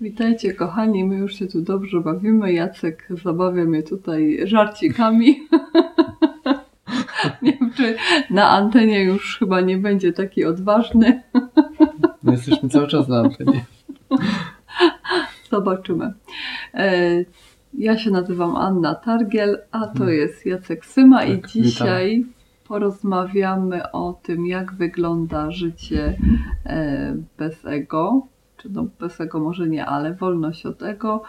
Witajcie kochani, my już się tu dobrze bawimy. Jacek zabawia mnie tutaj żarcikami. nie wiem, czy na antenie już chyba nie będzie taki odważny. My jesteśmy cały czas na antenie. Zobaczymy. E, ja się nazywam Anna Targiel, a to jest Jacek Syma i Tak, dzisiaj porozmawiamy o tym, jak wygląda życie e, bez ego, czy no bez ego może nie, ale wolność od ego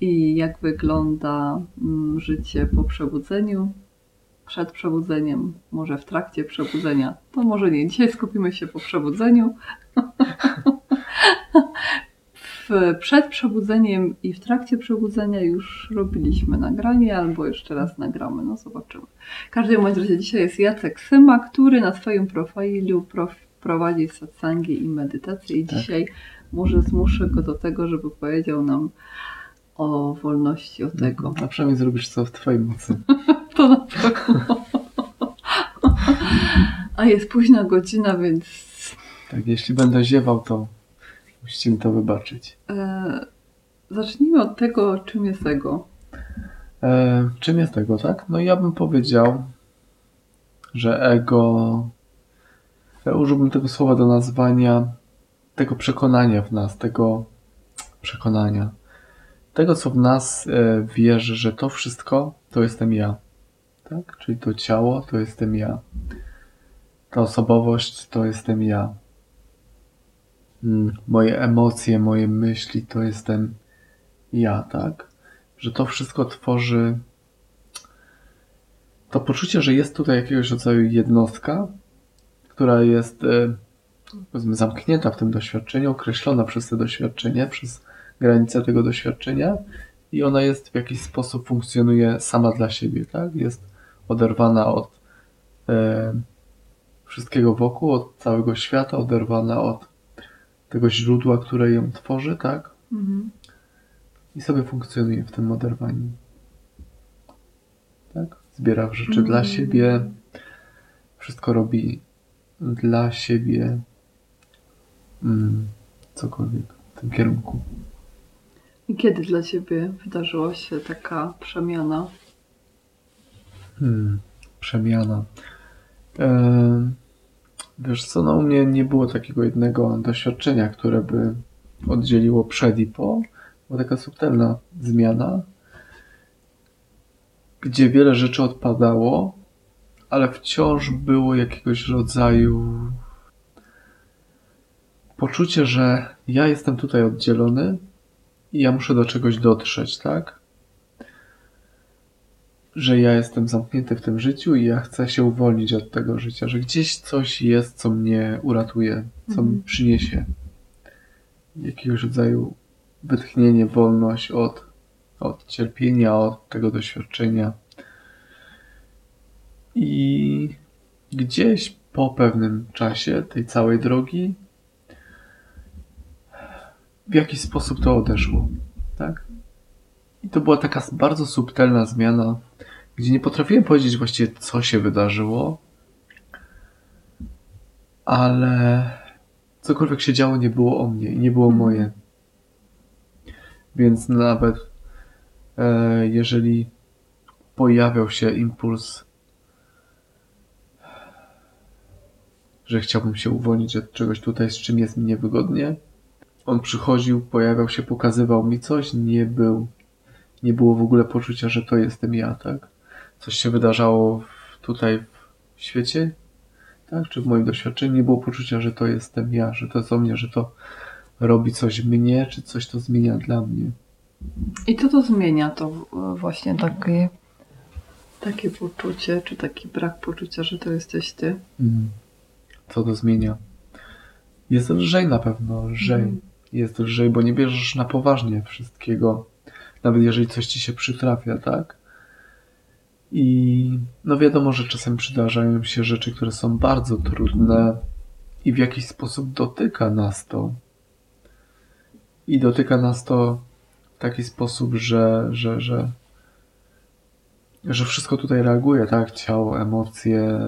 i jak wygląda mm, życie po przebudzeniu, przed przebudzeniem, może w trakcie przebudzenia. To może nie. Dzisiaj skupimy się po przebudzeniu. przed przebudzeniem i w trakcie przebudzenia już robiliśmy nagranie, albo jeszcze raz nagramy, no zobaczymy. W każdym razie dzisiaj jest Jacek Syma, który na swoim profilu prof, prowadzi satsangi i medytację i Tak. dzisiaj może zmuszę go do tego, żeby powiedział nam o wolności od tego. A przynajmniej zrobisz co w twojej mocy. To na pewno. A jest późna godzina, więc Tak, jeśli będę ziewał, to musicie mi to wybaczyć. e, zacznijmy od tego, czym jest ego. E, czym jest ego, tak? No ja bym powiedział, że ego. Ja użyłbym tego słowa do nazwania tego przekonania w nas, tego przekonania. Tego, co w nas e, wierzy, że to wszystko to jestem ja. Tak? Czyli to ciało to jestem ja. Ta osobowość to jestem ja. Mm, Moje emocje, moje myśli to jestem ja, tak? Że to wszystko tworzy to poczucie, że jest tutaj jakiegoś rodzaju jednostka, która jest e, powiedzmy zamknięta w tym doświadczeniu, określona przez to doświadczenie, przez granice tego doświadczenia i ona jest w jakiś sposób funkcjonuje sama dla siebie, tak? Jest oderwana od e, wszystkiego wokół, od całego świata, oderwana od tego źródła, które ją tworzy, tak? Mhm. I sobie funkcjonuje w tym oderwaniu. Tak? Zbiera rzeczy Mm. dla siebie, wszystko robi dla siebie, cokolwiek w tym kierunku. I kiedy dla Ciebie wydarzyła się taka przemiana? Hmm, przemiana. Em, wiesz co, no u mnie nie było takiego jednego doświadczenia, które by oddzieliło przed i po. Była taka subtelna zmiana, gdzie wiele rzeczy odpadało, ale wciąż było jakiegoś rodzaju poczucie, że ja jestem tutaj oddzielony i ja muszę do czegoś dotrzeć, tak? że ja jestem zamknięty w tym życiu i ja chcę się uwolnić od tego życia, że gdzieś coś jest, co mnie uratuje, co mi Mhm. przyniesie jakiegoś rodzaju wytchnienie, wolność od, od cierpienia, od tego doświadczenia. I gdzieś po pewnym czasie tej całej drogi w jakiś sposób to odeszło, tak? I to była taka bardzo subtelna zmiana, gdzie nie potrafiłem powiedzieć właściwie, co się wydarzyło, ale cokolwiek się działo, nie było o mnie i nie było moje. Więc nawet e, jeżeli pojawiał się impuls, że chciałbym się uwolnić od czegoś tutaj, z czym jest mi niewygodnie, on przychodził, pojawiał się, pokazywał mi coś, nie był nie było w ogóle poczucia, że to jestem ja, tak? Coś się wydarzało w, tutaj w świecie, tak? Czy w moim doświadczeniu nie było poczucia, że to jestem ja, że to jest o mnie, że to robi coś mnie, czy coś to zmienia dla mnie. I co to zmienia to właśnie takie, takie poczucie, czy taki brak poczucia, że to jesteś Ty? Mm. Co to zmienia? Jest lżej na pewno, lżej. Mhm. Jest lżej, bo nie bierzesz na poważnie wszystkiego, nawet jeżeli coś ci się przytrafia, tak? I no wiadomo, że czasem przydarzają się rzeczy, które są bardzo trudne i w jakiś sposób dotyka nas to. I dotyka nas to w taki sposób, że, że, że, że wszystko tutaj reaguje, tak? Ciało, emocje,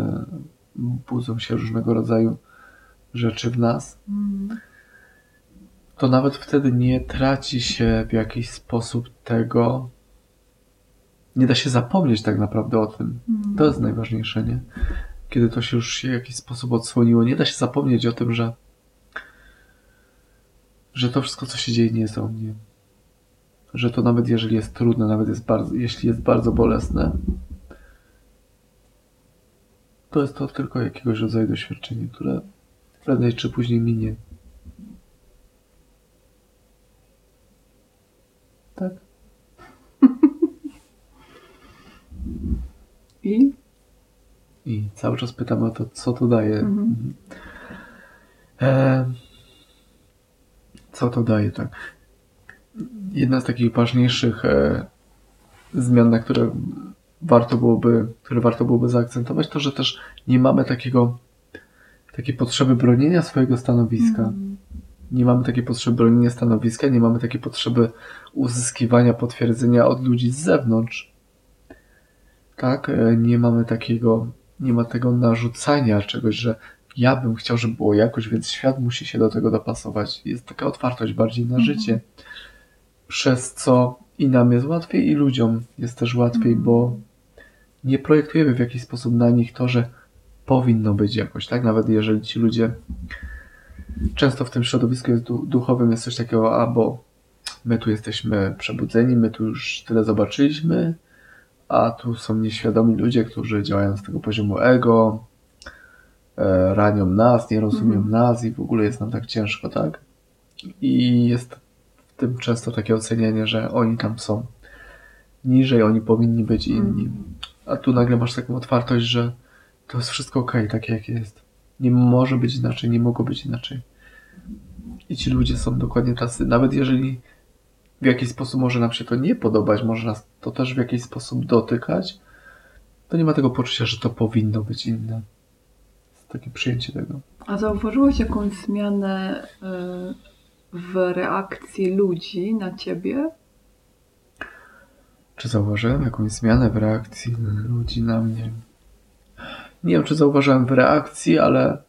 budzą się różnego rodzaju rzeczy w nas. Mm. To nawet wtedy nie traci się w jakiś sposób tego. Nie da się zapomnieć tak naprawdę o tym. Mhm. To jest najważniejsze, nie? Kiedy to się już się w jakiś sposób odsłoniło, nie da się zapomnieć o tym, że że to wszystko, co się dzieje, nie jest o mnie. Że to nawet jeżeli jest trudne, nawet jest bardzo, jeśli jest bardzo bolesne, to jest to tylko jakiegoś rodzaju doświadczenie, które prędzej czy później minie. Tak? I? I cały czas pytamy o to, co to daje. Mhm. E, co to daje, tak? Jedna z takich ważniejszych e, zmian, na które warto byłoby, które warto byłoby zaakcentować, to, że też nie mamy takiego, takiej potrzeby bronienia swojego stanowiska. Mhm. Nie mamy takiej potrzeby bronienia stanowiska, nie mamy takiej potrzeby uzyskiwania potwierdzenia od ludzi z zewnątrz. Tak, e, nie mamy takiego, nie ma tego narzucania czegoś, że ja bym chciał, żeby było jakoś, więc świat musi się do tego dopasować. Jest taka otwartość bardziej na Mhm. życie, przez co i nam jest łatwiej, i ludziom jest też łatwiej, Mhm. bo nie projektujemy w jakiś sposób na nich to, że powinno być jakoś, tak? Nawet jeżeli ci ludzie często w tym środowisku jest du- duchowym jest coś takiego, a bo my tu jesteśmy przebudzeni, my tu już tyle zobaczyliśmy, a tu są nieświadomi ludzie, którzy działają z tego poziomu ego, e, ranią nas, nie rozumieją Mhm. nas i w ogóle jest nam tak ciężko, tak? I jest w tym często takie ocenianie, że oni tam są niżej, oni powinni być inni. Mhm. A tu nagle masz taką otwartość, że to jest wszystko okej, takie jak jest. Nie może być inaczej, nie mogło być inaczej. I ci ludzie są dokładnie tacy, nawet jeżeli w jakiś sposób może nam się to nie podobać, może nas to też w jakiś sposób dotykać, to nie ma tego poczucia, że to powinno być inne. Jest takie przyjęcie tego. A zauważyłeś jakąś zmianę y, w reakcji ludzi na ciebie? Czy zauważyłem jakąś zmianę w reakcji ludzi na mnie? Nie wiem, czy zauważyłem w reakcji, ale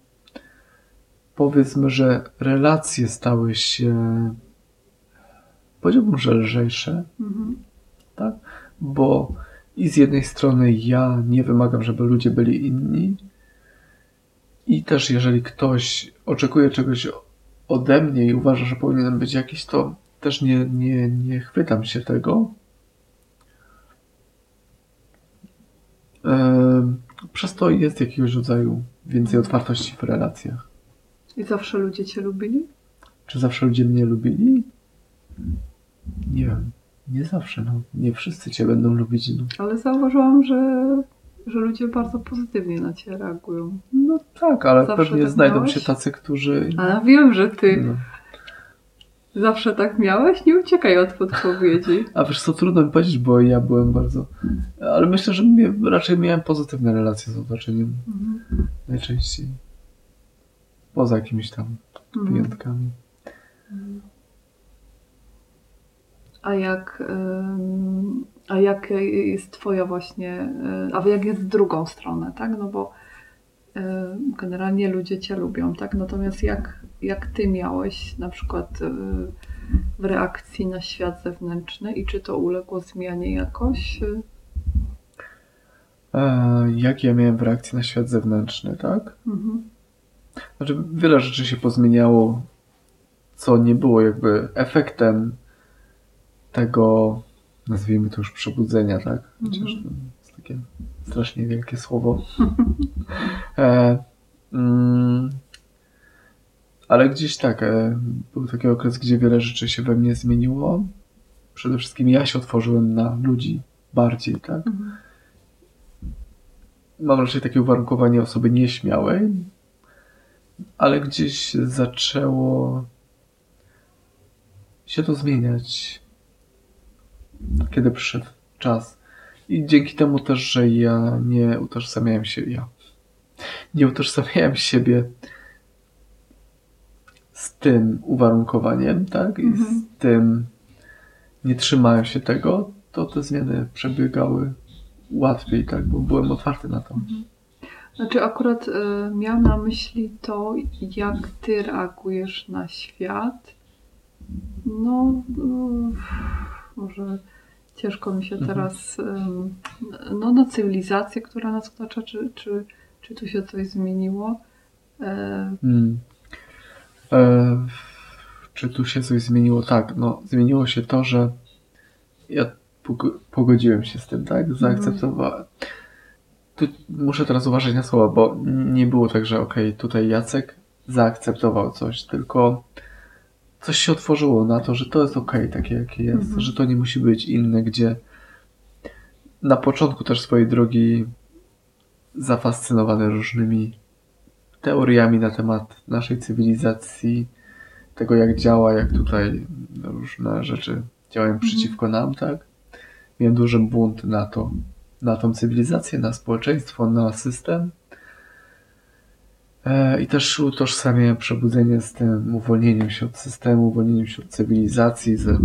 powiedzmy, że relacje stały się, powiedziałbym, że lżejsze, Mhm. tak? Bo i z jednej strony ja nie wymagam, żeby ludzie byli inni, i też jeżeli ktoś oczekuje czegoś ode mnie i uważa, że powinienem być jakiś, to też nie, nie, nie chwytam się tego. Em, Przez to jest jakiegoś rodzaju więcej otwartości w relacjach. I zawsze ludzie cię lubili? Czy zawsze ludzie mnie lubili? Nie wiem. Nie zawsze, no. Nie wszyscy cię będą lubić. No, Ale zauważyłam, że, że ludzie bardzo pozytywnie na ciebie reagują. no tak, ale Zawsze pewnie tak znajdą miałeś? się tacy, którzy... A ja wiem, że ty No. Zawsze tak miałeś. Nie uciekaj od odpowiedzi. A wiesz co, trudno mi powiedzieć, bo ja byłem bardzo... Ale myślę, że mnie, raczej miałem pozytywne relacje z otoczeniem. Mhm. Najczęściej. Poza jakimiś tam Mhm. wyjątkami. A jak, a jak jest twoja właśnie, y, a jak jest w drugą stronę, tak? No bo y, generalnie ludzie cię lubią, tak? Natomiast jak, jak ty miałeś na przykład y, w reakcji na świat zewnętrzny i czy to uległo zmianie jakoś? E, jak ja miałem w reakcji na świat zewnętrzny, tak? Mhm. Znaczy, wiele rzeczy się pozmieniało, co nie było jakby efektem tego, nazwijmy to już przebudzenia, tak? Chociaż Mhm. to jest takie strasznie wielkie słowo. e, mm, ale gdzieś tak, e, był taki okres, gdzie wiele rzeczy się we mnie zmieniło. Przede wszystkim ja się otworzyłem na ludzi bardziej, tak? Mhm. mam raczej takie uwarunkowanie osoby nieśmiałej, ale gdzieś zaczęło się to zmieniać, kiedy przyszedł czas. I dzięki temu też, że ja nie utożsamiałem się, ja nie utożsamiałem siebie z tym uwarunkowaniem, tak? I Mhm. z tym nie trzymałem się tego, to te zmiany przebiegały łatwiej, tak? Bo byłem otwarty na to. Znaczy akurat y, miałam na myśli to, jak ty reagujesz na świat No, no, może ciężko mi się Mhm. teraz, em, no na cywilizację, która nas otacza, czy, czy, czy tu się coś zmieniło? E, Mm. E, czy tu się coś zmieniło? Tak, no zmieniło się to, że ja pog- pogodziłem się z tym, tak? Zaakceptowałem. Tu muszę teraz uważać na słowa, bo nie było tak, że okej, tutaj Jacek zaakceptował coś, tylko coś się otworzyło na to, że to jest okej, takie jakie jest, Mhm. że to nie musi być inne, gdzie na początku też swojej drogi zafascynowany różnymi teoriami na temat naszej cywilizacji, tego jak działa, jak tutaj różne rzeczy działają przeciwko nam, tak? Miałem duży bunt na to, na tą cywilizację, na społeczeństwo, na system. E, I też utożsamiałem przebudzenie z tym uwolnieniem się od systemu, uwolnieniem się od cywilizacji, z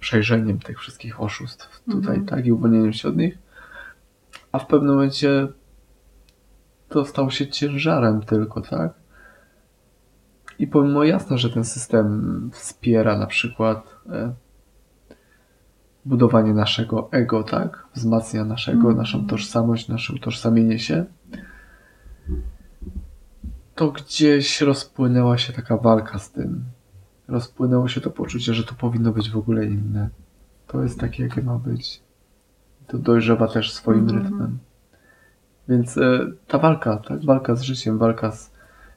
przejrzeniem tych wszystkich oszustw tutaj, Mhm. tak? I uwolnieniem się od nich. A w pewnym momencie to stało się ciężarem tylko, tak? I pomimo jasne, że ten system wspiera na przykład e, budowanie naszego ego, tak? Wzmacnia naszego, Mhm. naszą tożsamość, nasze utożsamienie się. To gdzieś rozpłynęła się taka walka z tym. Rozpłynęło się to poczucie, że to powinno być w ogóle inne. To jest takie, jakie ma być. To dojrzewa też swoim Mhm. rytmem. Więc e, ta walka, tak? Walka z życiem, walka z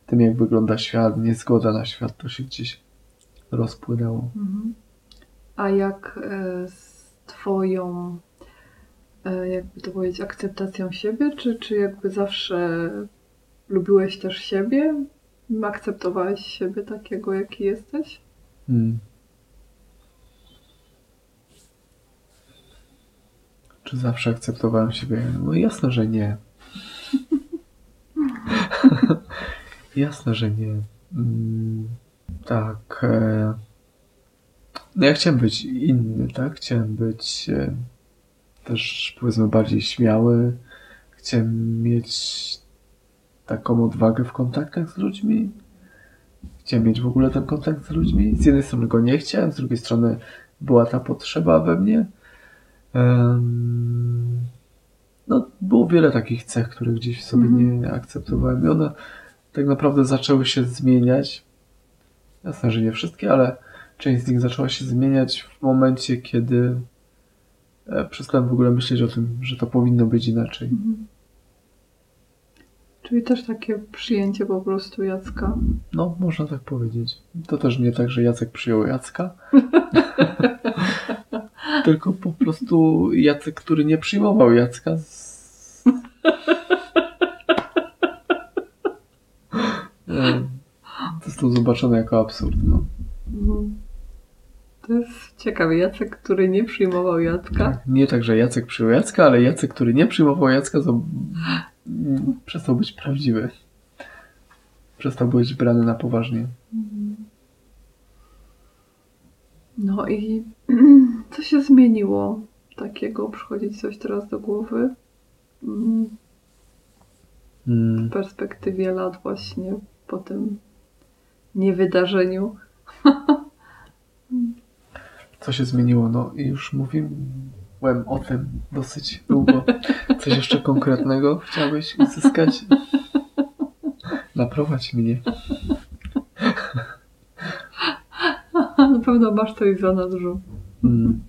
tym, jak wygląda świat, niezgoda na świat, to się gdzieś rozpłynęło. mhm. A jak e, z Twoją, e, jakby to powiedzieć, akceptacją siebie, czy, czy jakby zawsze lubiłeś też siebie? Akceptowałeś siebie takiego, jaki jesteś? Hmm. Czy zawsze akceptowałem siebie? No jasne, że nie. jasne, że nie. Mm, tak. E... No ja chciałem być inny, tak? Chciałem być e... też powiedzmy bardziej śmiały. Chciałem mieć taką odwagę w kontaktach z ludźmi. Chciałem mieć w ogóle ten kontakt z ludźmi. Z jednej strony go nie chciałem, z drugiej strony była ta potrzeba we mnie. Em, No, było wiele takich cech, które gdzieś w sobie Mhm. nie akceptowałem i one tak naprawdę zaczęły się zmieniać. Jasne, że nie wszystkie, ale część z nich zaczęła się zmieniać w momencie, kiedy e, przestałem w ogóle myśleć o tym, że to powinno być inaczej. Mhm. Czyli też takie przyjęcie po prostu Jacka. No, można tak powiedzieć. To też nie tak, że Jacek przyjął Jacka. Tylko po prostu Jacek, który nie przyjmował Jacka. Został zobaczony jako absurd. No. Mhm. To jest ciekawe. Jacek, który nie przyjmował Jacka. Tak, nie tak, że Jacek przyjął Jacka, ale Jacek, który nie przyjmował Jacka, m, przestał być prawdziwy. Przestał być brany na poważnie. No i co się zmieniło takiego? Przychodzi ci coś teraz do głowy? Mm. W perspektywie lat właśnie po tym niewydarzeniu. Co się zmieniło? No i już mówiłem o tym dosyć długo. Coś jeszcze konkretnego chciałbyś uzyskać? Naprowadź mnie. Na pewno masz coś za nadrzu. Mm.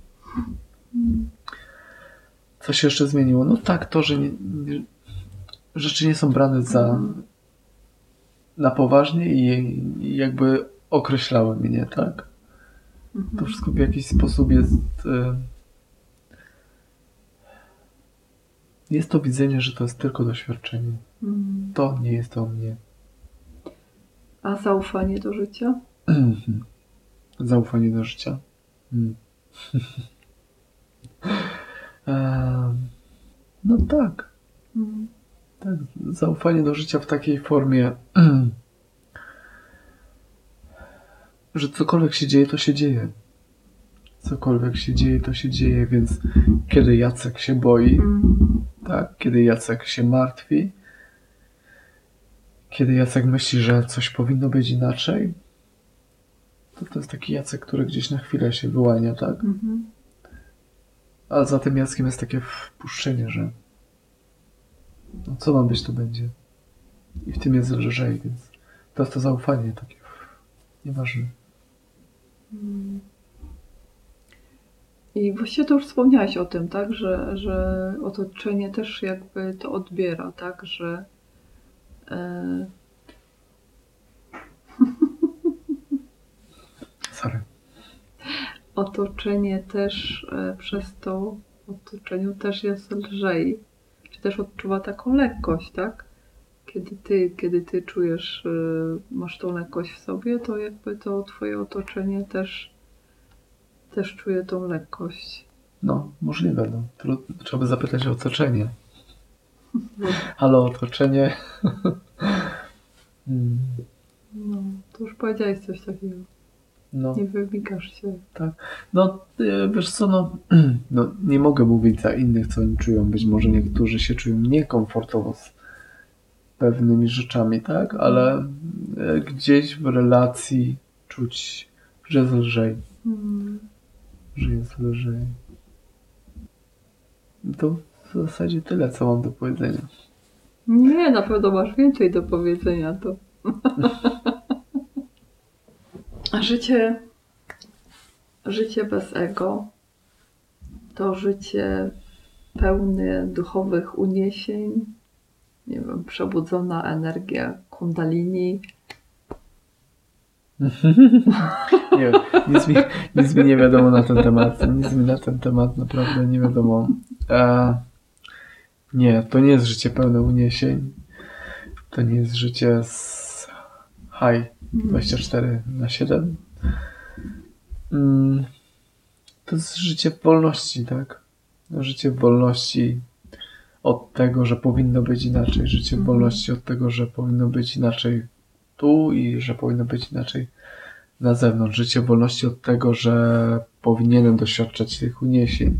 Co się jeszcze zmieniło? No tak, to, że nie, nie, rzeczy nie są brane za na poważnie i, i jakby określały mnie, tak? To Mhm. wszystko w jakiś sposób jest. e, Jest to widzenie, że to jest tylko doświadczenie. Mm. To nie jest o mnie. A zaufanie do życia? Zaufanie do życia. Mm. No tak, tak. Zaufanie do życia w takiej formie, że cokolwiek się dzieje, to się dzieje. Cokolwiek się dzieje, to się dzieje, więc kiedy Jacek się boi, tak, kiedy Jacek się martwi, kiedy Jacek myśli, że coś powinno być inaczej, to, to jest taki Jacek, który gdzieś na chwilę się wyłania, tak? Mhm. A za tym Jackiem jest takie wpuszczenie, że no co ma być, to będzie. I w tym jest lżej, więc to jest to zaufanie takie nieważne. I właściwie to już wspomniałeś o tym, tak, że, że otoczenie też jakby to odbiera, tak, że e, otoczenie też e, przez to otoczeniu też jest lżej, czy też odczuwa taką lekkość, tak? Kiedy ty, kiedy ty czujesz, e, masz tą lekkość w sobie, to jakby to twoje otoczenie też, też czuje tą lekkość. No, możliwe. No. Trzeba by zapytać o otoczenie. Halo, otoczenie. Mm, No, to już powiedziałeś coś takiego. No, Nie wymikasz się. no, e, wiesz co, no, no, nie mogę mówić za innych, co oni czują. Być może niektórzy się czują niekomfortowo z pewnymi rzeczami, tak? Ale e, gdzieś w relacji czuć, że jest lżej. Mm. że jest lżej. To w zasadzie tyle, co mam do powiedzenia. Nie, na pewno masz więcej do powiedzenia. To. Życie, życie bez ego to życie pełne duchowych uniesień, nie wiem, przebudzona energia kundalini. Nie, nic mi, nic mi nie wiadomo na ten temat. Nic mi na ten temat naprawdę nie wiadomo. Nie, to nie jest życie pełne uniesień. To nie jest życie z high 24 na 7. Mm, to jest życie w wolności, tak? Życie w wolności od tego, że powinno być inaczej. Życie w Mhm. wolności od tego, że powinno być inaczej tu i że powinno być inaczej na zewnątrz. Życie w wolności od tego, że powinienem doświadczać tych uniesień.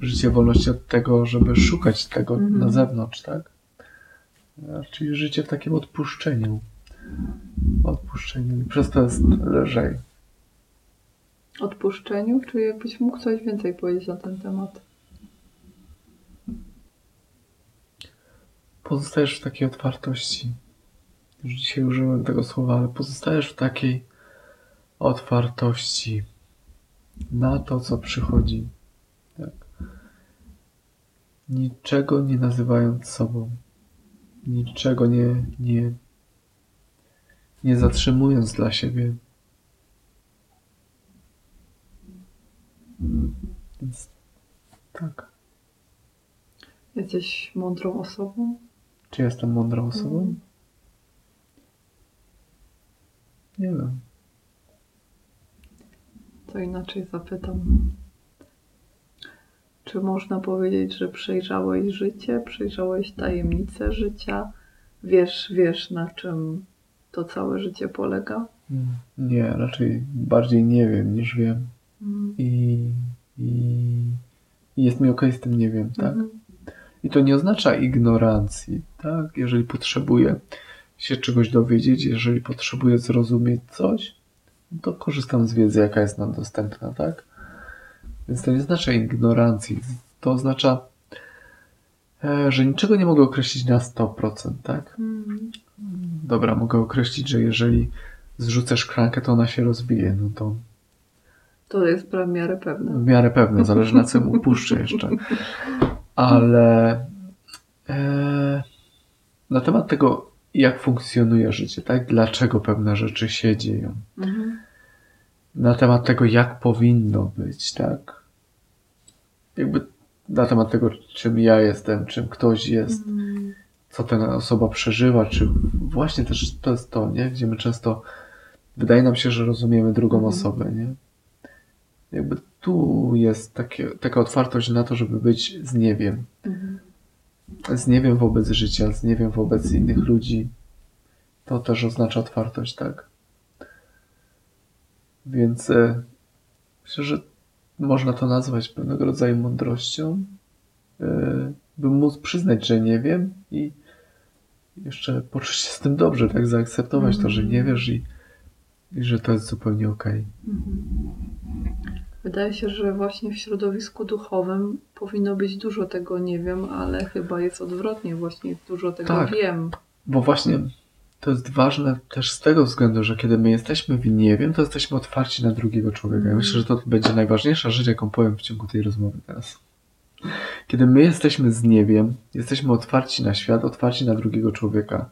Życie w wolności od tego, żeby szukać tego Mhm. na zewnątrz, tak? Czyli życie w takim odpuszczeniu. Odpuszczeniu. I przez to jest lżej. Odpuszczeniu, czy jakbyś mógł coś więcej powiedzieć na ten temat? Pozostajesz w takiej otwartości. Już dzisiaj użyłem tego słowa, ale pozostajesz w takiej otwartości na to, co przychodzi. Tak. Niczego nie nazywając sobą. Niczego nie, nie, nie zatrzymując dla siebie. Więc tak. Jesteś mądrą osobą? Czy jestem mądrą osobą? Mm. Nie wiem. To inaczej zapytam. Czy można powiedzieć, że przejrzałeś życie, przejrzałeś tajemnice życia? Wiesz, wiesz na czym to całe życie polega? Nie, raczej bardziej nie wiem niż wiem. Mm. I, i, i jest mi okej z tym nie wiem, tak? Mhm. I to nie oznacza ignorancji, tak? Jeżeli potrzebuję się czegoś dowiedzieć, jeżeli potrzebuję zrozumieć coś, to korzystam z wiedzy, jaka jest nam dostępna, tak? Więc to nie oznacza ignorancji. To oznacza, że niczego nie mogę określić na 100%, tak? Mm. Dobra, mogę określić, że jeżeli zrzucę szklankę, to ona się rozbije, no to To jest w miarę pewne. w miarę pewne, zależy na ją upuszczę jeszcze. Ale e, na temat tego, jak funkcjonuje życie, tak? Dlaczego pewne rzeczy się dzieją. Mhm. Na temat tego, jak powinno być, tak? Jakby na temat tego, czym ja jestem, czym ktoś jest, Mm. co ta osoba przeżywa, czy właśnie też to jest to, nie? Gdzie my często wydaje nam się, że rozumiemy drugą Mhm. osobę, nie? Jakby tu jest takie, taka otwartość na to, żeby być z niewiem. Mhm. Z niewiem wobec życia, z niewiem wobec innych ludzi. To też oznacza otwartość, tak? Więc e, myślę, że można to nazwać pewnego rodzaju mądrością, e, by móc przyznać, że nie wiem i jeszcze poczuć się z tym dobrze, tak? Zaakceptować to, że nie wiesz i I że to jest zupełnie okej. Mhm. Wydaje się, że właśnie w środowisku duchowym powinno być dużo tego nie wiem, ale chyba jest odwrotnie, właśnie dużo tego Tak. wiem. Bo właśnie to jest ważne też z tego względu, że kiedy my jesteśmy w nie wiem, to jesteśmy otwarci na drugiego człowieka. Ja Mhm. myślę, że to będzie najważniejsza rzecz, jaką powiem w ciągu tej rozmowy teraz. Kiedy my jesteśmy z nie wiem, jesteśmy otwarci na świat, otwarci na drugiego człowieka.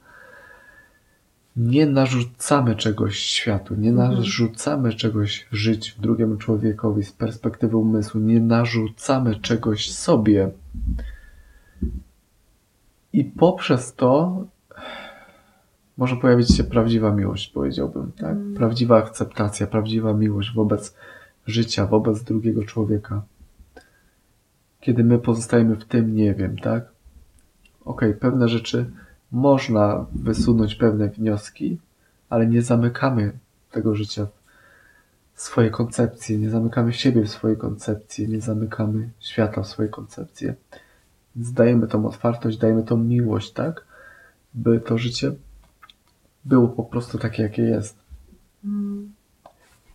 Nie narzucamy czegoś światu, nie Mhm. narzucamy czegoś żyć drugiemu człowiekowi z perspektywy umysłu, nie narzucamy czegoś sobie. I poprzez to może pojawić się prawdziwa miłość, powiedziałbym, tak? Mm. Prawdziwa akceptacja, prawdziwa miłość wobec życia, wobec drugiego człowieka. Kiedy my pozostajemy w tym, nie wiem, tak? Okej, pewne rzeczy można wysunąć pewne wnioski, ale nie zamykamy tego życia w swoje koncepcje, nie zamykamy siebie w swoje koncepcje, nie zamykamy świata w swoje koncepcje. Więc dajemy tą otwartość, dajemy tą miłość, tak? By to życie było po prostu takie, jakie jest. Mm.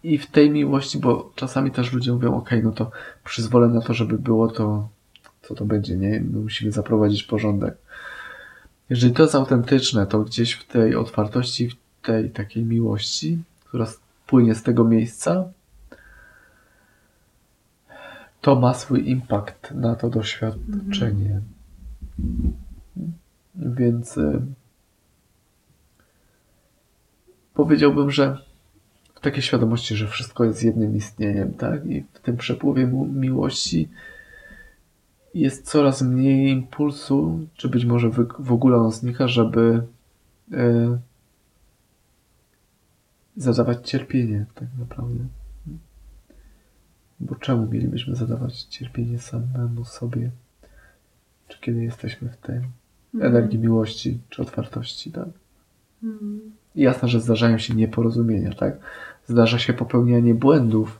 I w tej miłości, bo czasami też ludzie mówią, ok, no to przyzwolę na to, żeby było to, co to będzie, nie? My musimy zaprowadzić porządek. Jeżeli to jest autentyczne, to gdzieś w tej otwartości, w tej takiej miłości, która płynie z tego miejsca, to ma swój impact na to doświadczenie. Więc y, powiedziałbym, że w takiej świadomości, że wszystko jest jednym istnieniem, tak? I w tym przepływie miłości jest coraz mniej impulsu, czy być może w ogóle on znika, żeby e, zadawać cierpienie, tak naprawdę. Bo czemu mielibyśmy zadawać cierpienie samemu sobie? Czy kiedy jesteśmy w tej energii miłości, czy otwartości, tak? Mm. Jasne, że zdarzają się nieporozumienia, tak? Zdarza się popełnianie błędów,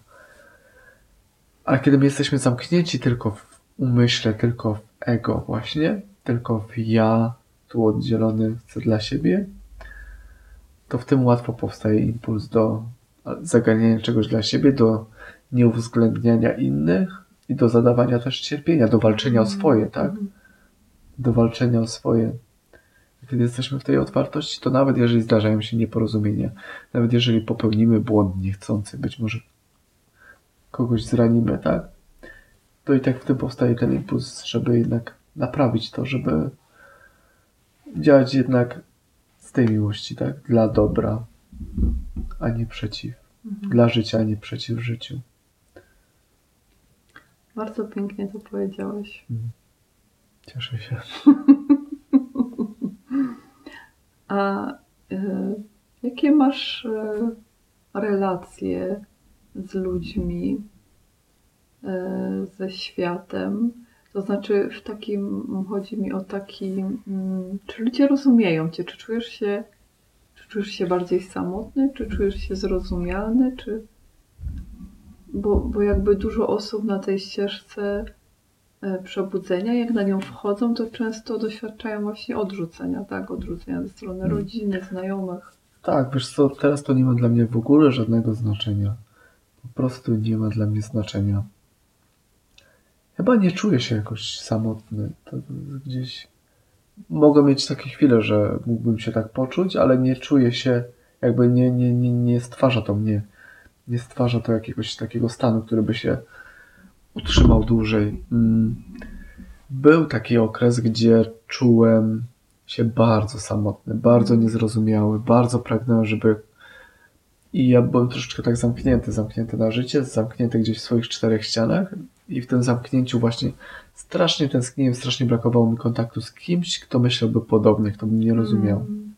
ale kiedy my jesteśmy zamknięci tylko w umyśle, tylko w ego właśnie, tylko w ja, tu oddzielony dla siebie, to w tym łatwo powstaje impuls do zaganiania czegoś dla siebie, do nieuwzględniania innych i do zadawania też cierpienia, do walczenia o swoje, tak? Mhm. do walczenia o swoje. Kiedy jesteśmy w tej otwartości, to nawet jeżeli zdarzają się nieporozumienia, nawet jeżeli popełnimy błąd niechcący, być może kogoś zranimy, tak? To i tak w tym powstaje ten impuls, żeby jednak naprawić to, żeby działać jednak z tej miłości, tak? Dla dobra, a nie przeciw. Mhm. Dla życia, a nie przeciw życiu. Bardzo pięknie to powiedziałeś. Cieszę się. A e, jakie masz e, relacje z ludźmi, e, ze światem? To znaczy, w takim, chodzi mi o taki, mm, czy ludzie rozumieją cię? Czy czujesz się, czy czujesz się bardziej samotny, czy czujesz się zrozumialny, czy... Bo, bo jakby dużo osób na tej ścieżce przebudzenia, jak na nią wchodzą, to często doświadczają właśnie odrzucenia, tak? Odrzucenia ze strony Mm. rodziny, znajomych. Tak, wiesz co, teraz to nie ma dla mnie w ogóle żadnego znaczenia. Po prostu nie ma dla mnie znaczenia. Chyba nie czuję się jakoś samotny. To gdzieś mogę mieć takie chwile, że mógłbym się tak poczuć, ale nie czuję się, jakby nie, nie, nie, nie stwarza to mnie, nie stwarza to jakiegoś takiego stanu, który by się utrzymał dłużej. Mm. Był taki okres, gdzie czułem się bardzo samotny, bardzo niezrozumiały, bardzo pragnąłem, żeby. I ja byłem troszeczkę tak zamknięty, zamknięty na życie, zamknięty gdzieś w swoich czterech ścianach. I w tym zamknięciu właśnie strasznie tęskniłem, strasznie brakowało mi kontaktu z kimś, kto myślałby podobnie, kto by mnie rozumiał. Mm.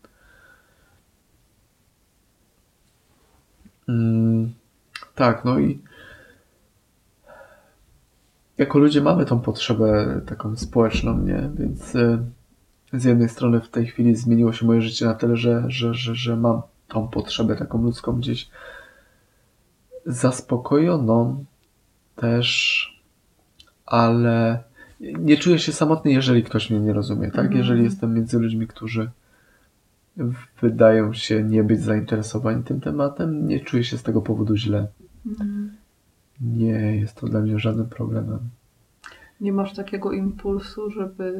Mm, tak, no i jako ludzie mamy tą potrzebę taką społeczną, nie? Więc y, z jednej strony w tej chwili zmieniło się moje życie na tyle, że, że, że, że mam tą potrzebę taką ludzką gdzieś zaspokojoną też, ale nie czuję się samotny, jeżeli ktoś mnie nie rozumie, tak? Mhm. Jeżeli jestem między ludźmi, którzy wydają się nie być zainteresowani tym tematem, nie czuję się z tego powodu źle. Mhm. Nie jest to dla mnie żadnym problemem. Nie masz takiego impulsu, żeby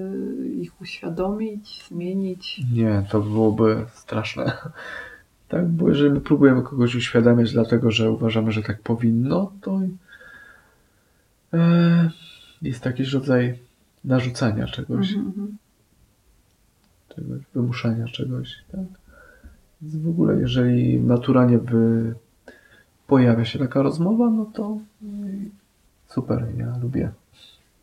ich uświadomić, zmienić? Nie, to byłoby straszne. Tak, bo jeżeli my próbujemy kogoś uświadamiać, dlatego że uważamy, że tak powinno, to e, jest jakiś rodzaj narzucania czegoś, Mhm, mhm. czegoś wymuszania czegoś. Tak? Więc w ogóle, jeżeli naturalnie wy, pojawia się taka rozmowa, no to super, ja lubię.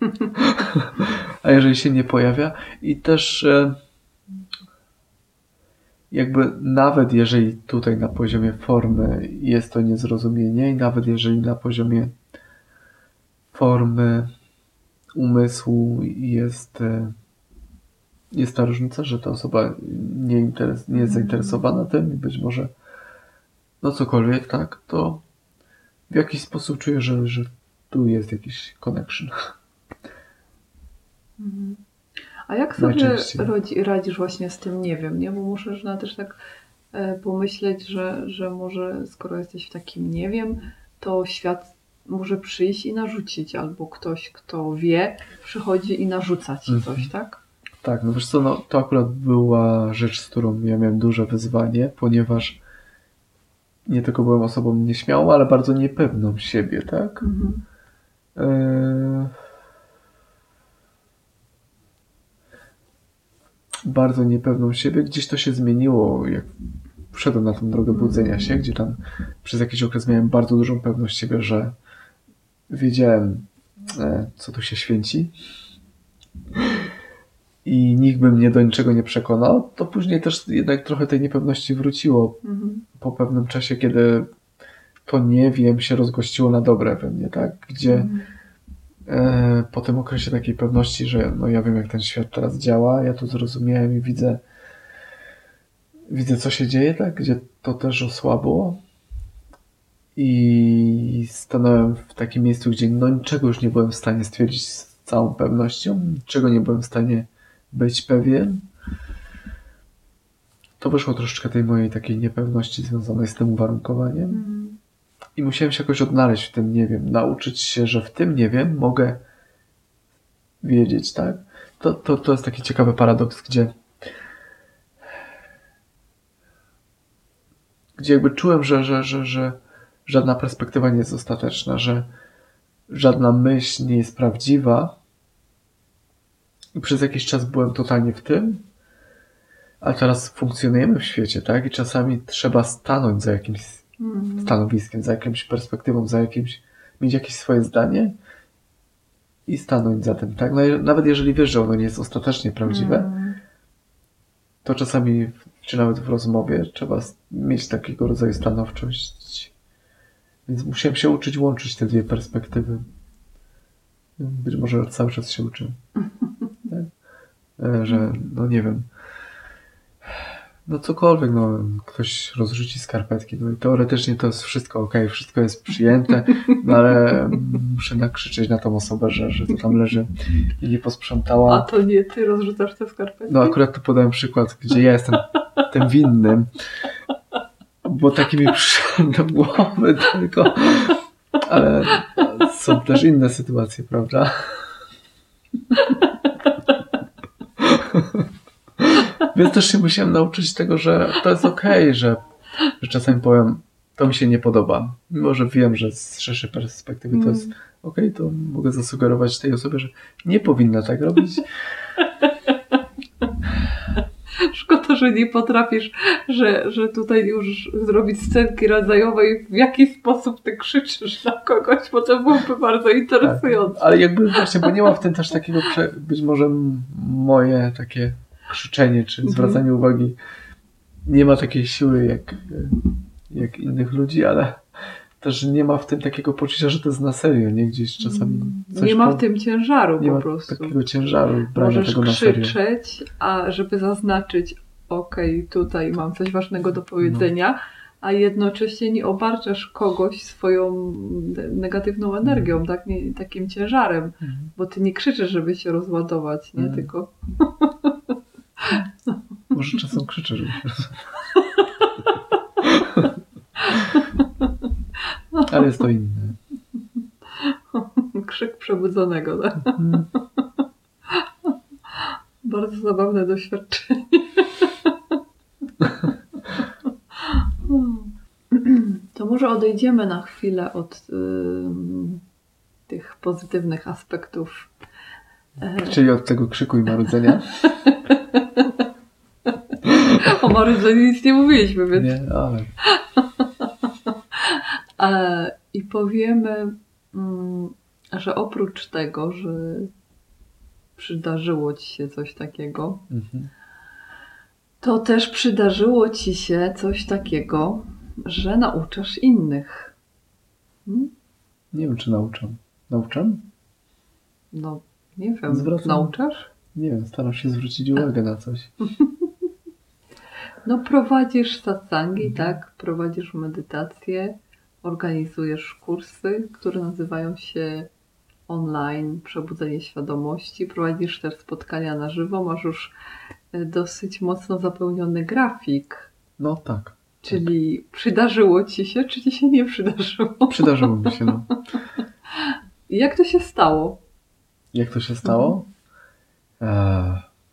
A jeżeli się nie pojawia i też e, jakby nawet jeżeli tutaj na poziomie formy jest to niezrozumienie i nawet jeżeli na poziomie formy umysłu jest, e, jest ta różnica, że ta osoba nie, interes, nie jest zainteresowana tym i być może no cokolwiek, tak, to w jakiś sposób czuję, że, że tu jest jakiś connection. Mhm. A jak sobie radzi, radzisz właśnie z tym nie wiem, nie? Bo muszę że też tak e, pomyśleć, że, że może skoro jesteś w takim nie wiem, to świat może przyjść i narzucić, albo ktoś, kto wie, przychodzi i narzuca ci Mhm. coś, tak? Tak, no wiesz co, no, to akurat była rzecz, z którą ja miałem duże wyzwanie, ponieważ nie tylko byłem osobą nieśmiałą, ale bardzo niepewną siebie, tak? Mhm. Eee, bardzo niepewną siebie. Gdzieś to się zmieniło, jak wszedłem na tą drogę budzenia się, gdzie tam przez jakiś okres miałem bardzo dużą pewność siebie, że wiedziałem, e, co tu się święci. I nikt by mnie do niczego nie przekonał, to później też jednak trochę tej niepewności wróciło Mhm. po pewnym czasie, kiedy to nie wiem się rozgościło na dobre we mnie, tak? Gdzie Mhm. e, po tym okresie takiej pewności, że no ja wiem jak ten świat teraz działa, ja to zrozumiałem i widzę widzę co się dzieje, tak? Gdzie to też osłabło i stanąłem w takim miejscu, gdzie no niczego już nie byłem w stanie stwierdzić z całą pewnością, niczego nie byłem w stanie być pewien. To wyszło troszeczkę tej mojej takiej niepewności związanej z tym uwarunkowaniem. Mhm. I musiałem się jakoś odnaleźć w tym nie wiem, nauczyć się, że w tym nie wiem mogę wiedzieć, tak? To, to, to jest taki ciekawy paradoks, gdzie gdzie jakby czułem, że, że, że, że żadna perspektywa nie jest ostateczna, że żadna myśl nie jest prawdziwa przez jakiś czas byłem totalnie w tym, a teraz funkcjonujemy w świecie, tak? I czasami trzeba stanąć za jakimś Mhm. stanowiskiem, za jakąś perspektywą, za jakimś, mieć jakieś swoje zdanie i stanąć za tym, tak? No, nawet jeżeli wiesz, że ono nie jest ostatecznie prawdziwe, Mhm. to czasami, czy nawet w rozmowie, trzeba mieć takiego rodzaju stanowczość. Więc musiałem się uczyć łączyć te dwie perspektywy. Być może cały czas się uczę. E, Że, no nie wiem. No cokolwiek, no ktoś rozrzuci skarpetki, no i teoretycznie to jest wszystko ok, wszystko jest przyjęte, no ale muszę nakrzyczeć na tą osobę, że, że to tam leży i nie posprzątała. A to nie ty rozrzucasz te skarpetki? No akurat tu podałem przykład, gdzie ja jestem tym winnym, bo taki mi przyszedł do głowy tylko, ale są też inne sytuacje, prawda? Więc też się musiałem nauczyć tego, że to jest okej, że, że czasami powiem, to mi się nie podoba. Mimo, że wiem, że z szerszej perspektywy to jest okej, to mogę zasugerować tej osobie, że nie powinna tak robić. Szkoda, że nie potrafisz, że, że tutaj już zrobić scenki rodzajowej, w jaki sposób ty krzyczysz na kogoś, bo to byłoby bardzo interesujące. Ale jakby właśnie, bo nie ma w tym też takiego, być może moje takie krzyczenie czy Mhm. zwracanie uwagi nie ma takiej siły jak, jak innych ludzi, ale też nie ma w tym takiego poczucia, że to jest na serio, nie? Gdzieś czasami coś nie ma w tym ciężaru nie po ma prostu. takiego ciężaru brania Możesz tego na serio. krzyczeć, a żeby zaznaczyć, okej, tutaj mam coś ważnego do powiedzenia, No. a jednocześnie nie obarczasz kogoś swoją negatywną energią, tak? nie, takim ciężarem, Mhm. bo ty nie krzyczysz, żeby się rozładować, nie? Mhm. Tylko Może czasem krzyczę, żeby Ale jest to inne. Krzyk przebudzonego. Tak? Mhm. Bardzo zabawne doświadczenie. To może odejdziemy na chwilę od ym, tych pozytywnych aspektów. E, Czyli od tego krzyku i marudzenia? O marudzeniu nic nie mówiliśmy, więc Nie, ale E, I powiemy, mm, że oprócz tego, że przydarzyło ci się coś takiego, mhm. to też przydarzyło ci się coś takiego, że nauczasz innych. Hmm? nie wiem, czy nauczam. Nauczam? No, nie wiem, Zwracam- nauczasz? Nie wiem, staram się zwrócić uwagę na coś. No, prowadzisz satsangi, Mhm. tak? Prowadzisz medytację, organizujesz kursy, które nazywają się online Przebudzenie Świadomości. Prowadzisz też spotkania na żywo. Masz już e, dosyć mocno zapełniony grafik. No tak. Czyli przydarzyło ci się, czy ci się nie przydarzyło? Przydarzyło mi się, no. Jak to się stało? Jak to się stało? Eee,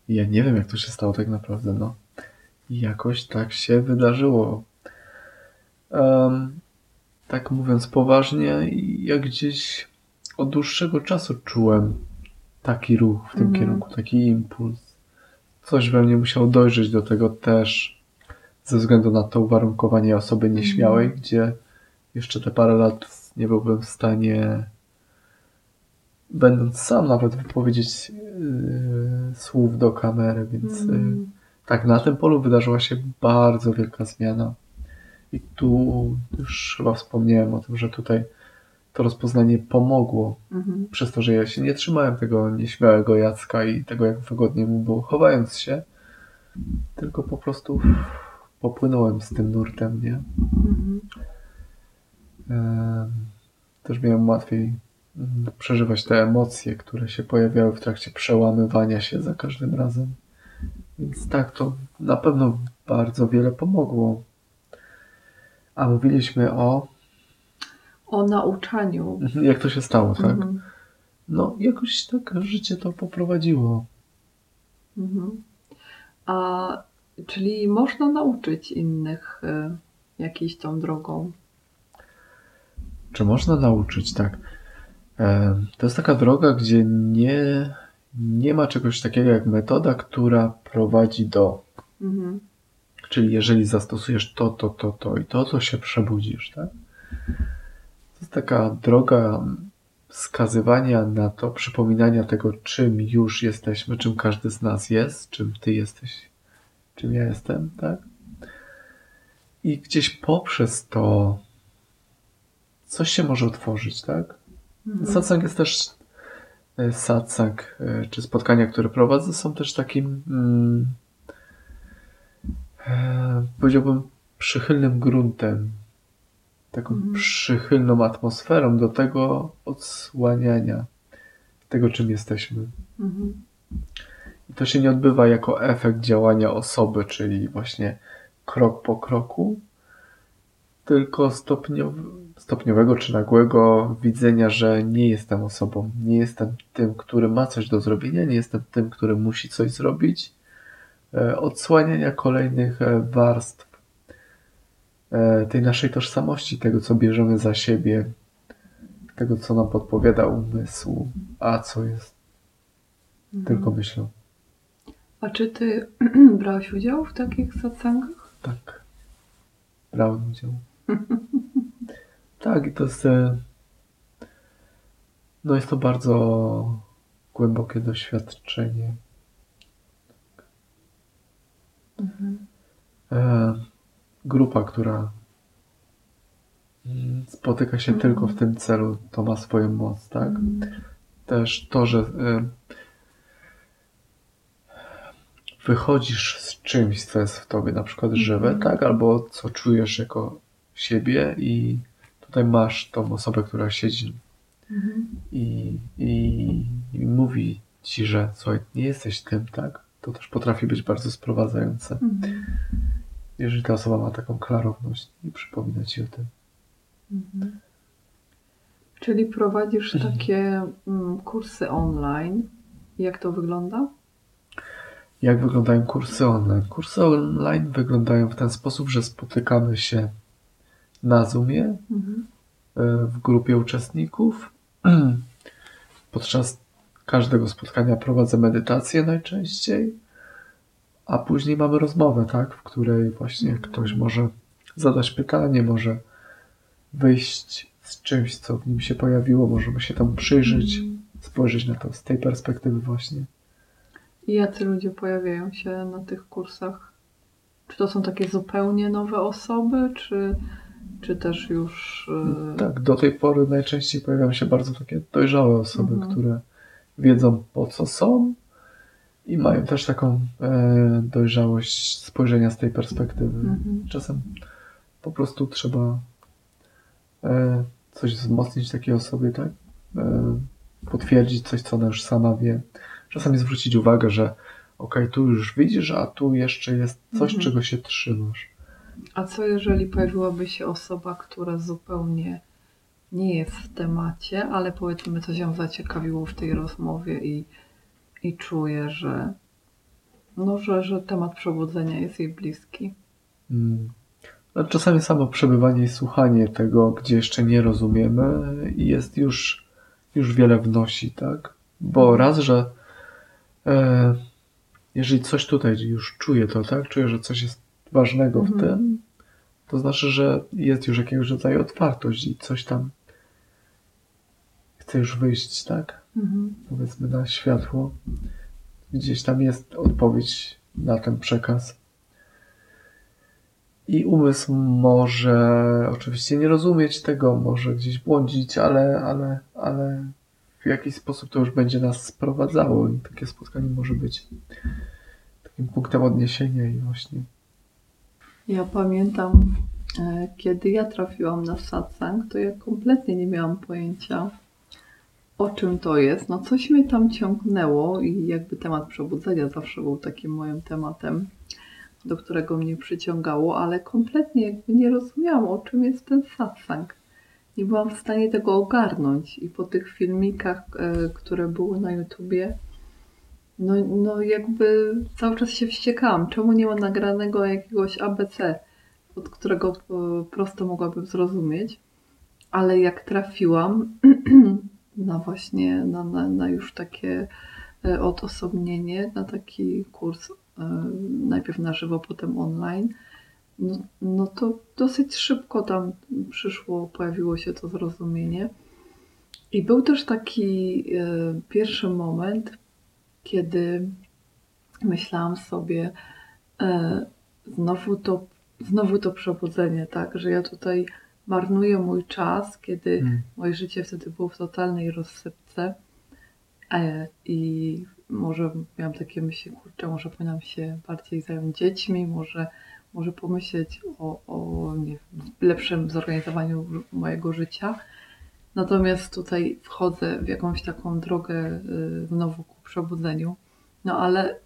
ja nie wiem, jak to się stało tak naprawdę, no. Jakoś tak się wydarzyło. Em, tak mówiąc poważnie, ja gdzieś od dłuższego czasu czułem taki ruch w tym Mhm. kierunku, taki impuls. Coś we mnie musiało dojrzeć do tego też, ze względu na to uwarunkowanie osoby nieśmiałej, gdzie jeszcze te parę lat nie byłbym w stanie będąc sam nawet wypowiedzieć yy, słów do kamery, więc yy, Mm, tak, na tym polu wydarzyła się bardzo wielka zmiana. I tu już chyba wspomniałem o tym, że tutaj to rozpoznanie pomogło, mhm, przez to, że ja się nie trzymałem tego nieśmiałego Jacka i tego, jak wygodnie mu było, chowając się, tylko po prostu popłynąłem z tym nurtem, nie? mhm. Em, Też miałem łatwiej przeżywać te emocje, które się pojawiały w trakcie przełamywania się za każdym razem. Więc tak, to na pewno bardzo wiele pomogło. A mówiliśmy o, O nauczaniu. jak to się stało, tak? Mhm, No, jakoś tak życie to poprowadziło. mhm. A czyli można nauczyć innych y, jakiejś tą drogą. Czy można nauczyć, tak? To jest taka droga, gdzie nie, nie ma czegoś takiego jak metoda, która prowadzi do Mhm. Czyli jeżeli zastosujesz to, to, to, to i to, to się przebudzisz, tak? To jest taka droga wskazywania na to, przypominania tego, czym już jesteśmy, czym każdy z nas jest, czym ty jesteś, czym ja jestem, tak? I gdzieś poprzez to coś się może otworzyć, tak? Mhm. Satsang jest też e, satsang, e, czy spotkania, które prowadzę, są też takim mm, e, powiedziałbym przychylnym gruntem, taką Mhm. przychylną atmosferą do tego odsłaniania tego, czym jesteśmy. Mhm. I to się nie odbywa jako efekt działania osoby, czyli właśnie krok po kroku, tylko stopniow, stopniowego czy nagłego widzenia, że nie jestem osobą, nie jestem tym, który ma coś do zrobienia, nie jestem tym, który musi coś zrobić. E, Odsłaniania kolejnych e, warstw e, tej naszej tożsamości, tego, co bierzemy za siebie, tego, co nam podpowiada umysł, a co jest Mhm. tylko myślą. A czy ty brałeś udział w takich satsangach? Tak. Brałem udział. tak, i to jest. e, No jest to bardzo głębokie doświadczenie. Mhm. E, grupa, która mm, spotyka się Mhm. tylko w tym celu, to ma swoją moc, tak? Mhm. Też to, że e, wychodzisz z czymś, co jest w tobie, na przykład żywe, Mhm. tak? Albo co czujesz jako siebie i tutaj masz tą osobę, która siedzi Mhm. i, i, i mówi ci, że słuchaj, nie jesteś tym, tak? to też potrafi być bardzo sprowadzające. Mhm. Jeżeli ta osoba ma taką klarowność i przypomina ci o tym. Mhm. Czyli prowadzisz takie mm, kursy online. Jak to wygląda? Jak wyglądają kursy online? Kursy online wyglądają w ten sposób, że spotykamy się na Zoomie Mhm. e, w grupie uczestników. Podczas każdego spotkania prowadzę medytację najczęściej, a później mamy rozmowę, tak, w której właśnie ktoś może zadać pytanie, może wyjść z czymś, co w nim się pojawiło, możemy się tam przyjrzeć, Mhm. spojrzeć na to z tej perspektywy właśnie. I jacy ludzie pojawiają się na tych kursach? Czy to są takie zupełnie nowe osoby, czy, czy też już. e, Tak, do tej pory najczęściej pojawiają się bardzo takie dojrzałe osoby, Mhm. które wiedzą po co są i mają też taką e, dojrzałość spojrzenia z tej perspektywy. Mhm. Czasem po prostu trzeba e, coś wzmocnić takiej osobie, tak? E, potwierdzić coś, co ona już sama wie. Czasami zwrócić uwagę, że okej, tu już widzisz, a tu jeszcze jest coś, Mhm. czego się trzymasz. A co jeżeli pojawiłaby się osoba, która zupełnie nie jest w temacie, ale powiedzmy coś ją zaciekawiło w tej rozmowie i, i czuje, że, no, że, że temat przebudzenia jest jej bliski. Mm. No, Czasami samo przebywanie i słuchanie tego, gdzie jeszcze nie rozumiemy, jest już, już wiele wnosi, tak? Bo raz, że e, jeżeli coś tutaj już czuję to, tak? Czuję, że coś jest ważnego w Mhm. tym, to znaczy, że jest już jakiegoś rodzaju otwartość i coś tam chce już wyjść, tak? Mhm. Powiedzmy na światło. Gdzieś tam jest odpowiedź na ten przekaz. I umysł może oczywiście nie rozumieć tego, może gdzieś błądzić, ale, ale, ale w jakiś sposób to już będzie nas sprowadzało i takie spotkanie może być takim punktem odniesienia i właśnie Ja pamiętam, e, kiedy ja trafiłam na satsang, to ja kompletnie nie miałam pojęcia, o czym to jest. No coś mnie tam ciągnęło i jakby temat przebudzenia zawsze był takim moim tematem, do którego mnie przyciągało, ale kompletnie jakby nie rozumiałam, o czym jest ten satsang. Nie byłam w stanie tego ogarnąć i po tych filmikach, e, które były na YouTubie, no, no jakby cały czas się wściekałam. Czemu nie ma nagranego jakiegoś ABC, od którego e, prosto mogłabym zrozumieć? Ale jak trafiłam na właśnie, na, na, na już takie e, odosobnienie, na taki kurs e, najpierw na żywo, potem online, no, no to dosyć szybko tam przyszło, pojawiło się to zrozumienie. I był też taki pierwszy moment, kiedy myślałam sobie, e, znowu to, znowu to przebudzenie, tak, że ja tutaj marnuję mój czas, kiedy Mm. moje życie wtedy było w totalnej rozsypce e, i może miałam takie myśli, kurczę, może powinnam się bardziej zająć dziećmi, może, może pomyśleć o, o nie lepszym zorganizowaniu mojego życia. Natomiast tutaj wchodzę w jakąś taką drogę y, znowu przebudzeniu. No ale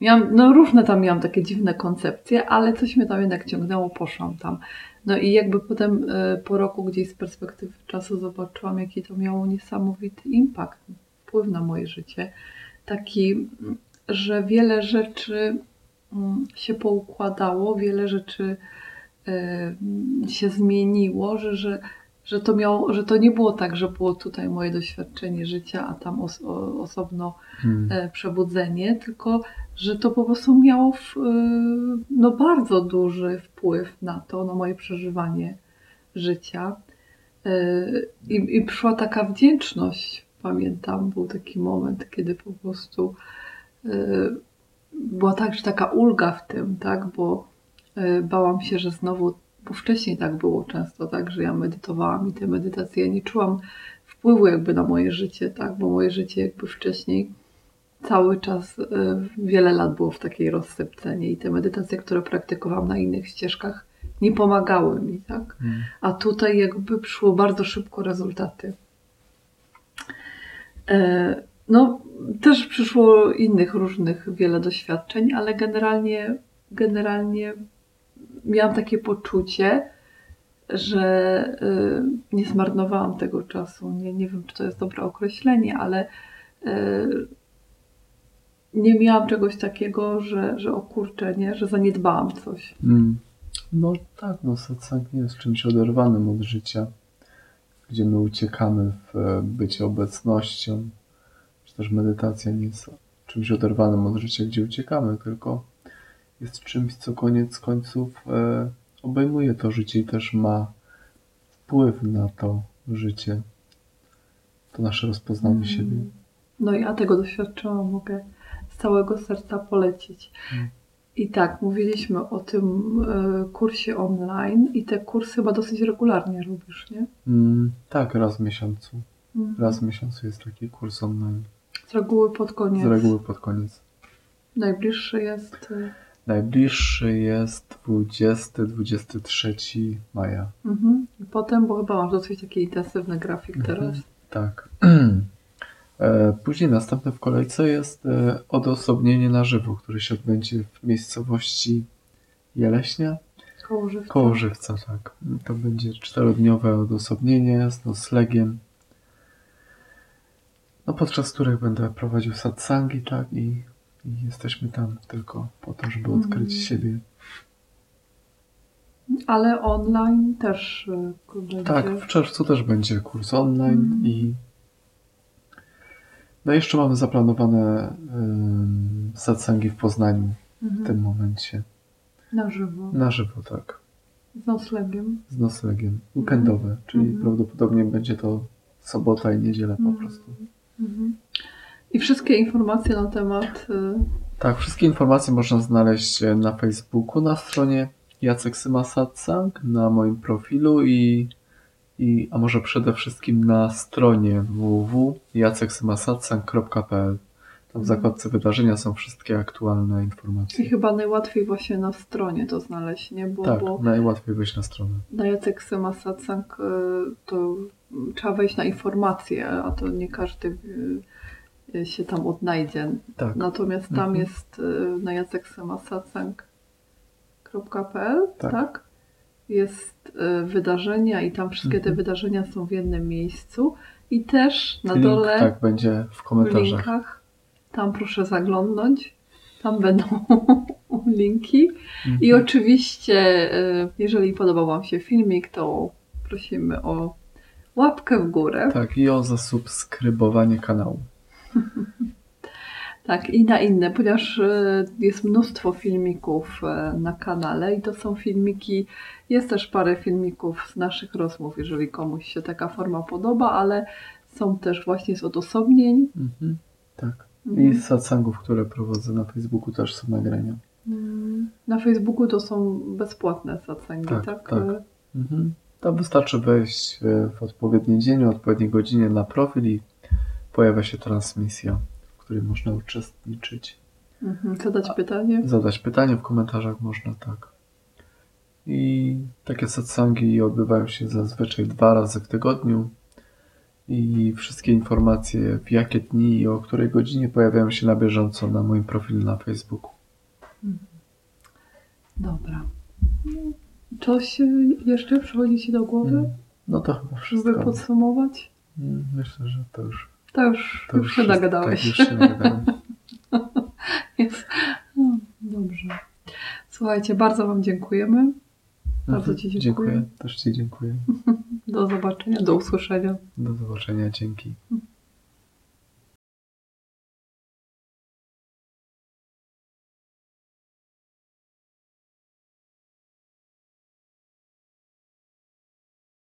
miałam, no różne tam miałam takie dziwne koncepcje, ale coś mnie tam jednak ciągnęło, poszłam tam. No i jakby potem y, po roku gdzieś z perspektywy czasu zobaczyłam, jaki to miało niesamowity impact, wpływ na moje życie. Taki, że wiele rzeczy mm, się poukładało, wiele rzeczy y, się zmieniło, że, że, że, to miało, że to nie było tak, że było tutaj moje doświadczenie życia, a tam os, o, osobno Mm. e, przebudzenie, tylko że to po prostu miało w, e, no, bardzo duży wpływ na to, na moje przeżywanie życia. E, I, I przyszła taka wdzięczność, pamiętam, był taki moment, kiedy po prostu była także taka ulga w tym, tak, bo bałam się, że znowu, bo wcześniej tak było często, tak, że ja medytowałam i te medytacje, ja nie czułam wpływu jakby na moje życie, tak, bo moje życie jakby wcześniej cały czas y, wiele lat było w takiej rozsypce nie? i te medytacje, które praktykowałam na innych ścieżkach nie pomagały mi, tak? Mm. A tutaj jakby przyszło bardzo szybko rezultaty. E, No, też przyszło innych różnych wiele doświadczeń, ale generalnie, generalnie miałam takie poczucie, że y, nie zmarnowałam tego czasu. Nie, nie wiem, czy to jest dobre określenie, ale y, nie miałam czegoś takiego, że, że o kurczę, nie, że zaniedbałam coś. Mm. No tak, no satsang nie jest czymś oderwanym od życia, gdzie my uciekamy w e, bycie obecnością, czy też medytacja nie jest czymś oderwanym od życia, gdzie uciekamy, tylko jest czymś, co koniec końców e, obejmuje to życie i też ma wpływ na to życie, to nasze rozpoznanie Mm. siebie. No ja tego doświadczyłam, mogę z całego serca polecić. Mm. I tak, mówiliśmy o tym y, kursie online i te kursy chyba dosyć regularnie robisz, nie? Mm, tak, raz w miesiącu. Mhm. Raz w miesiącu jest taki kurs online. Z reguły pod koniec. Z reguły pod koniec. Najbliższy jest. Najbliższy jest 20-23 maja. Mhm. I potem, bo chyba masz dosyć taki intensywny grafik Mhm. teraz. Tak. E, Później następne w kolejce jest e, odosobnienie na żywo, które się odbędzie w miejscowości Jeleśnia Koło żywca. koło Żywca, tak. To będzie czterodniowe odosobnienie z noclegiem, no podczas których będę prowadził satsangi, tak, i, i jesteśmy tam tylko po to, żeby odkryć Mhm. siebie. Ale online też y, będzie. Tak, w czerwcu też będzie kurs online Mhm. i no jeszcze mamy zaplanowane ym, satsangi w Poznaniu w Mhm. tym momencie. Na żywo. Na żywo, tak. Z noclegiem. Z noclegiem. Weekendowe, czyli Mhm. prawdopodobnie będzie to sobota i niedziela po Mhm. prostu. Mhm. I wszystkie informacje na temat. y, Tak, wszystkie informacje można znaleźć e, na Facebooku, na stronie Jacek Syma Satsang, na moim profilu i, i a może przede wszystkim na stronie www.jaceksymasatsang.pl. Tam w zakładce wydarzenia są wszystkie aktualne I informacje. chyba najłatwiej właśnie na stronie to znaleźć, nie? Bo, Tak, bo najłatwiej wejść na stronę. na Jacek Syma Satsang y, to trzeba wejść na informacje, a to nie każdy y, się tam odnajdzie. Tak, Natomiast tam Mhm. jest y, na jaceksymasatsang.pl, tak. Tak. Jest y, wydarzenia i tam wszystkie te Mhm. wydarzenia są w jednym miejscu. I też na link dole tak będzie w w komentarzach. linkach, tam proszę zaglądnąć, tam będą linki. Mhm. I oczywiście, y, jeżeli podobał Wam się filmik, to prosimy o łapkę w górę. Tak, i o zasubskrybowanie kanału. Tak, i na inne, ponieważ y, jest mnóstwo filmików y, na kanale i to są filmiki, jest też parę filmików z naszych rozmów, jeżeli komuś się taka forma podoba, ale są też właśnie z odosobnień. Mhm. Tak. I Mhm. z satsangów, które prowadzę na Facebooku też są nagrania. Mm, Na Facebooku to są bezpłatne satsangi, tak? Tak, tak. Mhm. To wystarczy wejść e, w odpowiedni dzień, o odpowiedniej godzinie na profil i pojawia się transmisja, w której można uczestniczyć. mhm. Zadać pytanie? Zadać pytanie w komentarzach można, tak. I takie satsangi odbywają się zazwyczaj dwa razy w tygodniu. I wszystkie informacje w jakie dni i o której godzinie pojawiają się na bieżąco na moim profilu na Facebooku. Dobra. Coś jeszcze przychodzi Ci do głowy, Mm. No to chyba żeby wszystko. podsumować? Mm, Myślę, że to już, To już, to już się wszystko. nagadałeś. Tak, już się nagadałem. Jest. No, dobrze. Słuchajcie, bardzo Wam dziękujemy. Bardzo Ci dziękuję. Dziękuję. Też Ci dziękuję. Do zobaczenia, do usłyszenia. Do zobaczenia. Dzięki.